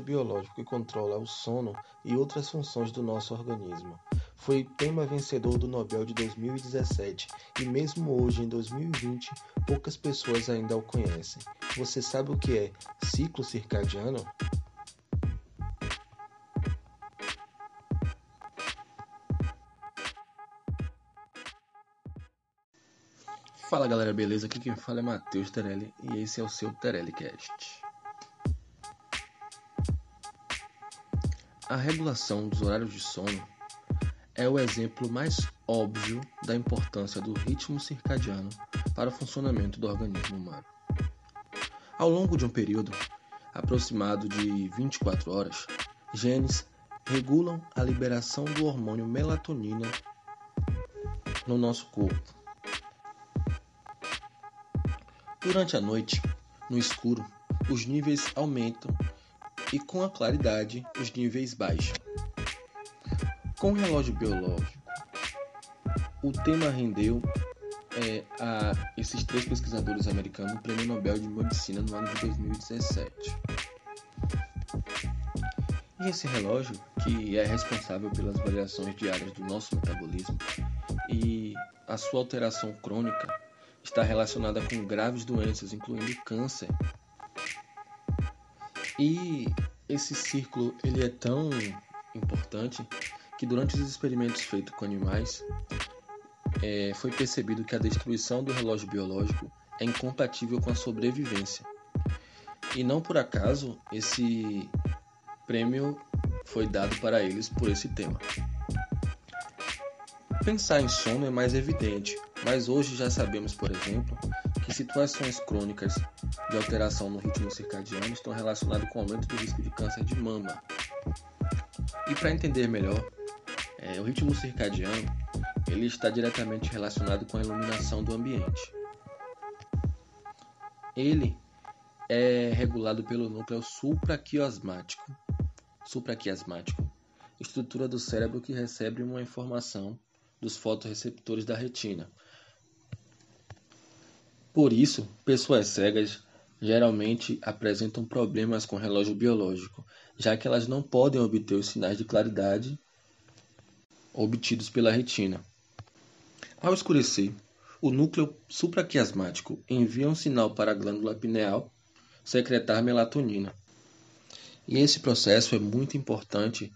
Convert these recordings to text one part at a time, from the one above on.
biológico que controla o sono e outras funções do nosso organismo. Foi tema vencedor do Nobel de 2017 e mesmo hoje em 2020 poucas pessoas ainda o conhecem. Você sabe o que é ciclo circadiano? Fala galera, beleza? Aqui quem fala é Matheus Terelli e esse é o seu Cast. A regulação dos horários de sono é o exemplo mais óbvio da importância do ritmo circadiano para o funcionamento do organismo humano. Ao longo de um período aproximado de 24 horas, genes regulam a liberação do hormônio melatonina no nosso corpo Durante a noite, no escuro, os níveis aumentam e com a claridade os níveis baixam. Com o relógio biológico, o tema rendeu é, a esses três pesquisadores americanos o Prêmio Nobel de Medicina no ano de 2017. E esse relógio, que é responsável pelas variações diárias do nosso metabolismo e a sua alteração crônica está relacionada com graves doenças, incluindo câncer. E esse círculo ele é tão importante que durante os experimentos feitos com animais é, foi percebido que a destruição do relógio biológico é incompatível com a sobrevivência. E não por acaso esse prêmio foi dado para eles por esse tema. Pensar em sono é mais evidente, mas hoje já sabemos, por exemplo, que situações crônicas de alteração no ritmo circadiano estão relacionadas com o aumento do risco de câncer de mama. E para entender melhor, é, o ritmo circadiano ele está diretamente relacionado com a iluminação do ambiente. Ele é regulado pelo núcleo supraquiasmático, supraquiasmático, estrutura do cérebro que recebe uma informação dos fotoreceptores da retina, por isso, pessoas cegas geralmente apresentam problemas com relógio biológico, já que elas não podem obter os sinais de claridade obtidos pela retina. Ao escurecer, o núcleo supraquiasmático envia um sinal para a glândula pineal secretar melatonina. E esse processo é muito importante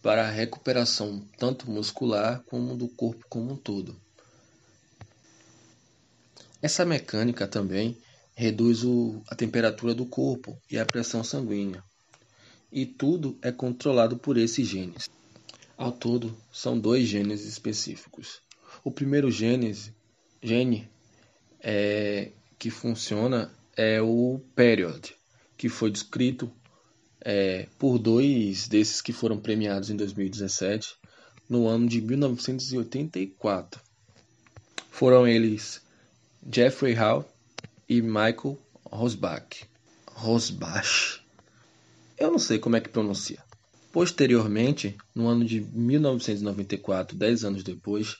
para a recuperação tanto muscular como do corpo como um todo. Essa mecânica também reduz o, a temperatura do corpo e a pressão sanguínea. E tudo é controlado por esses genes. Ao todo, são dois genes específicos. O primeiro gene, é, que funciona é o period, que foi descrito é, por dois desses que foram premiados em 2017, no ano de 1984. Foram eles Jeffrey Hall e Michael Rosbach. Rosbach. Eu não sei como é que pronuncia. Posteriormente, no ano de 1994, dez anos depois,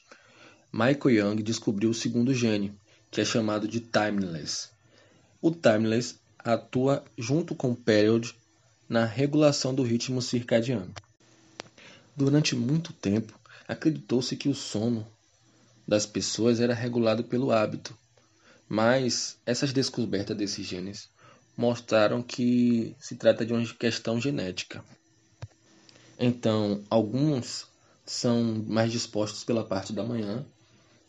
Michael Young descobriu o segundo gene, que é chamado de Timeless. O Timeless atua junto com o Period na regulação do ritmo circadiano. Durante muito tempo, acreditou-se que o sono das pessoas era regulado pelo hábito, mas essas descobertas desses genes mostraram que se trata de uma questão genética. Então, alguns são mais dispostos pela parte da manhã,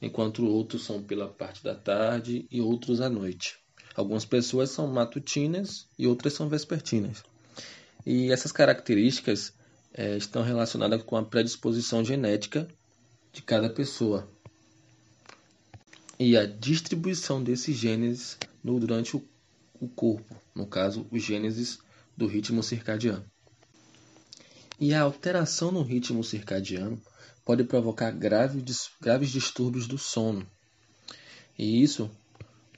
enquanto outros são pela parte da tarde e outros à noite. Algumas pessoas são matutinas e outras são vespertinas. E essas características é, estão relacionadas com a predisposição genética de cada pessoa e a distribuição desses genes no, durante o, o corpo, no caso, os genes do ritmo circadiano. E a alteração no ritmo circadiano pode provocar graves, graves distúrbios do sono. E isso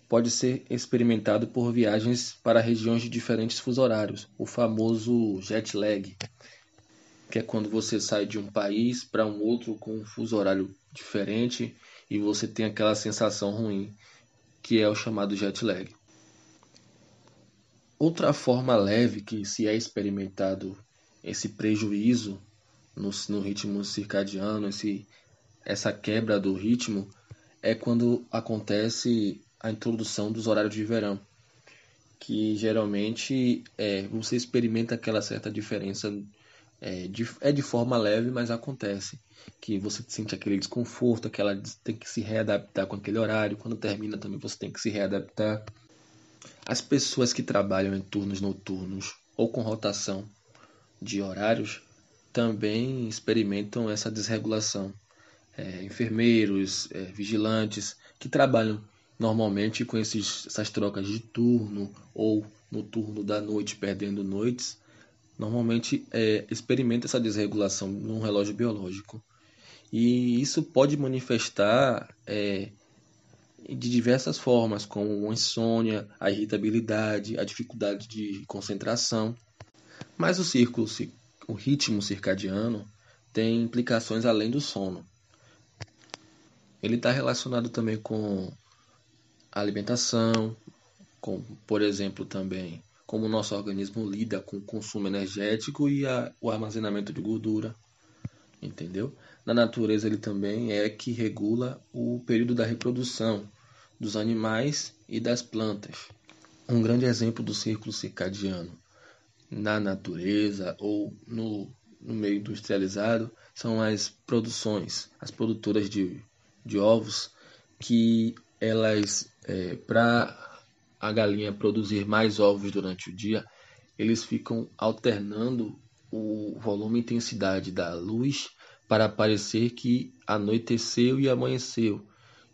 pode ser experimentado por viagens para regiões de diferentes fuso horários, o famoso jet lag, que é quando você sai de um país para um outro com um fuso horário diferente e você tem aquela sensação ruim que é o chamado jet lag. Outra forma leve que se é experimentado esse prejuízo no, no ritmo circadiano, esse, essa quebra do ritmo, é quando acontece a introdução dos horários de verão, que geralmente é, você experimenta aquela certa diferença, é de, é de forma leve, mas acontece, que você sente aquele desconforto, que ela tem que se readaptar com aquele horário, quando termina também você tem que se readaptar. As pessoas que trabalham em turnos noturnos ou com rotação de horários também experimentam essa desregulação. É, enfermeiros, é, vigilantes que trabalham normalmente com esses, essas trocas de turno ou no turno da noite perdendo noites, normalmente é, experimenta essa desregulação num relógio biológico. E isso pode manifestar é, de diversas formas, como a insônia, a irritabilidade, a dificuldade de concentração. Mas o círculo, o ritmo circadiano, tem implicações além do sono. Ele está relacionado também com a alimentação, com, por exemplo, também como o nosso organismo lida com o consumo energético e a, o armazenamento de gordura, entendeu? Na natureza ele também é que regula o período da reprodução dos animais e das plantas. Um grande exemplo do círculo circadiano na natureza ou no, no meio industrializado são as produções, as produtoras de, de ovos, que elas, é, para a galinha produzir mais ovos durante o dia, eles ficam alternando o volume e intensidade da luz para parecer que anoiteceu e amanheceu.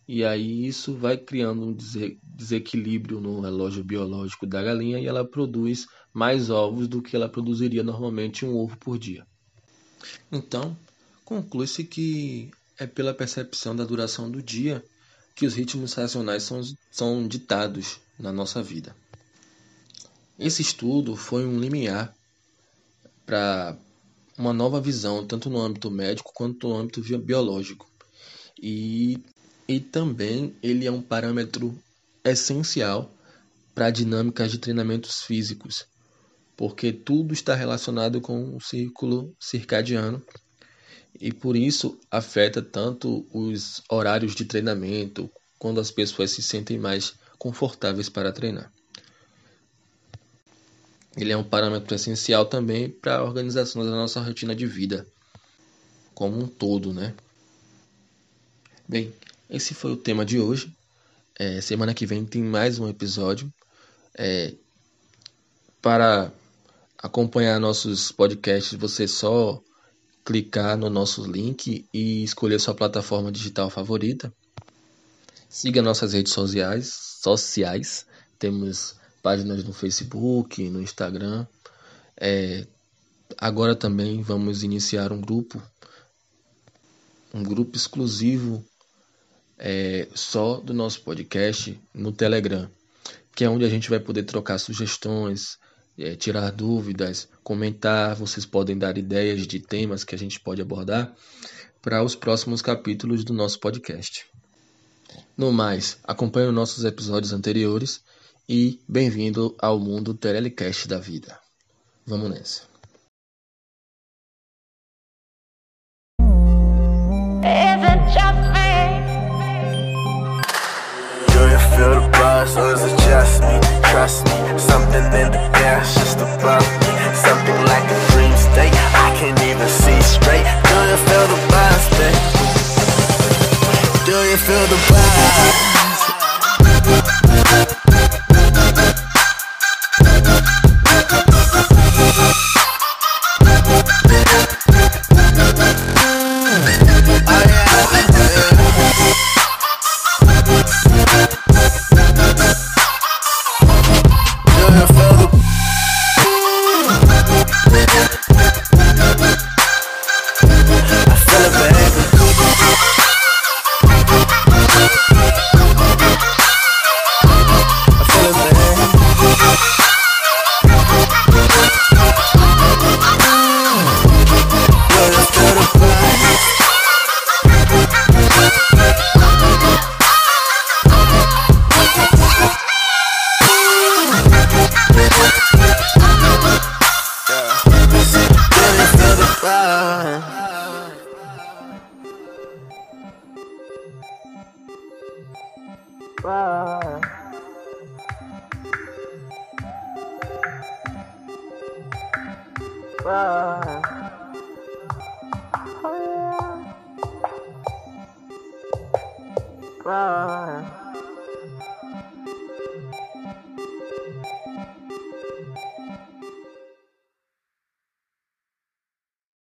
E aí isso vai criando um desequilíbrio no relógio biológico da galinha e ela produz mais ovos do que ela produziria normalmente um ovo por dia. Então, conclui-se que é pela percepção da duração do dia que os ritmos racionais são, são ditados na nossa vida. Esse estudo foi um limiar para uma nova visão, tanto no âmbito médico quanto no âmbito biológico. E e também ele é um parâmetro essencial para dinâmicas de treinamentos físicos, porque tudo está relacionado com o círculo circadiano e por isso afeta tanto os horários de treinamento, quando as pessoas se sentem mais confortáveis para treinar. Ele é um parâmetro essencial também para a organização da nossa rotina de vida como um todo, né? Bem, esse foi o tema de hoje. É, semana que vem tem mais um episódio. É, para acompanhar nossos podcasts, você só clicar no nosso link e escolher sua plataforma digital favorita. Siga nossas redes sociais, sociais. Temos páginas no Facebook, no Instagram. É, agora também vamos iniciar um grupo, um grupo exclusivo é, só do nosso podcast no Telegram, que é onde a gente vai poder trocar sugestões, é, tirar dúvidas, comentar. Vocês podem dar ideias de temas que a gente pode abordar para os próximos capítulos do nosso podcast. No mais, acompanhe os nossos episódios anteriores e bem-vindo ao mundo Telecast da vida. Vamos nessa. something like a dream state, I can't even see straight. Do you feel the feel the I Bye. Oh, yeah.